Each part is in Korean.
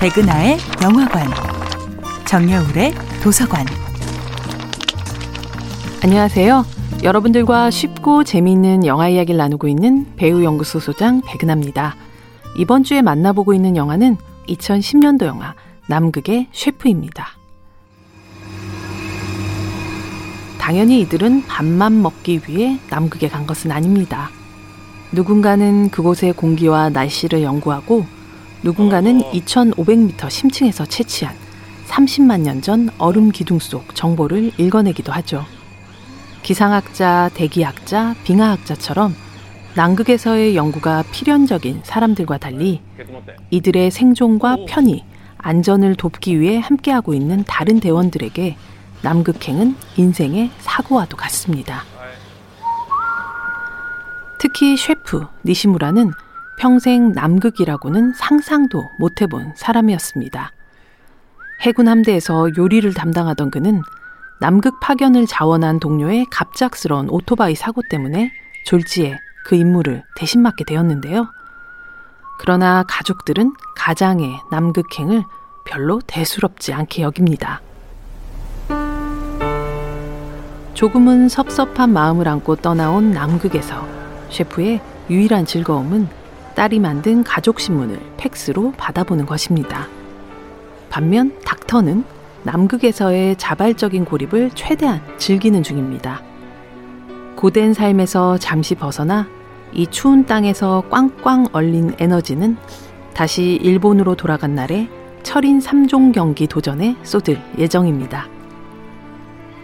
백은하의 영화관, 정여울의 도서관. 안녕하세요. 여러분들과 쉽고 재미있는 영화 이야기를 나누고 있는 배우 연구소 소장 백은하입니다. 이번 주에 만나보고 있는 영화는 2010년도 영화 남극의 셰프입니다. 당연히 이들은 밥만 먹기 위해 남극에 간 것은 아닙니다. 누군가는 그곳의 공기와 날씨를 연구하고 누군가는 2500m 심층에서 채취한 30만 년 전 얼음 기둥 속 정보를 읽어내기도 하죠. 기상학자, 대기학자, 빙하학자처럼 남극에서의 연구가 필연적인 사람들과 달리 이들의 생존과 편의, 안전을 돕기 위해 함께하고 있는 다른 대원들에게 남극행은 인생의 사고와도 같습니다. 특히 셰프 니시무라는 평생 남극이라고는 상상도 못 해본 사람이었습니다. 해군 함대에서 요리를 담당하던 그는 남극 파견을 자원한 동료의 갑작스러운 오토바이 사고 때문에 졸지에 그 임무를 대신 맡게 되었는데요. 그러나 가족들은 가장의 남극행을 별로 대수롭지 않게 여깁니다. 조금은 섭섭한 마음을 안고 떠나온 남극에서 셰프의 유일한 즐거움은 딸이 만든 가족 신문을 팩스로 받아보는 것입니다. 반면 닥터는 남극에서의 자발적인 고립을 최대한 즐기는 중입니다. 고된 삶에서 잠시 벗어나 이 추운 땅에서 꽝꽝 얼린 에너지는 다시 일본으로 돌아간 날에 철인 3종 경기 도전에 쏟을 예정입니다.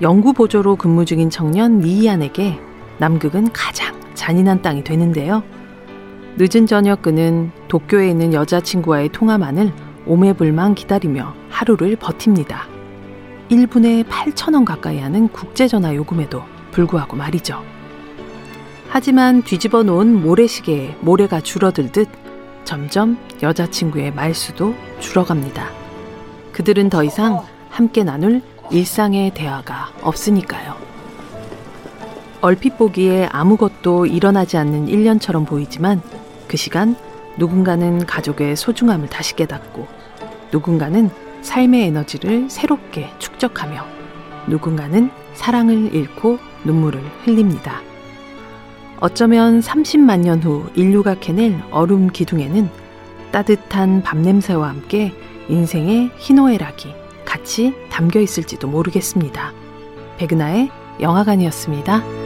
연구 보조로 근무 중인 청년 니이안에게 남극은 가장 잔인한 땅이 되는데요. 늦은 저녁 그는 도쿄에 있는 여자친구와의 통화만을 오매불망 기다리며 하루를 버팁니다. 1분에 8천원 가까이 하는 국제전화 요금에도 불구하고 말이죠. 하지만 뒤집어 놓은 모래시계에 모래가 줄어들듯 점점 여자친구의 말수도 줄어갑니다. 그들은 더 이상 함께 나눌 일상의 대화가 없으니까요. 얼핏 보기에 아무것도 일어나지 않는 1년처럼 보이지만 그 시간 누군가는 가족의 소중함을 다시 깨닫고 누군가는 삶의 에너지를 새롭게 축적하며 누군가는 사랑을 잃고 눈물을 흘립니다. 어쩌면 30만 년 후 인류가 캐낼 얼음 기둥에는 따뜻한 밤 냄새와 함께 인생의 희노애락이 같이 담겨 있을지도 모르겠습니다. 백은하의 영화관이었습니다.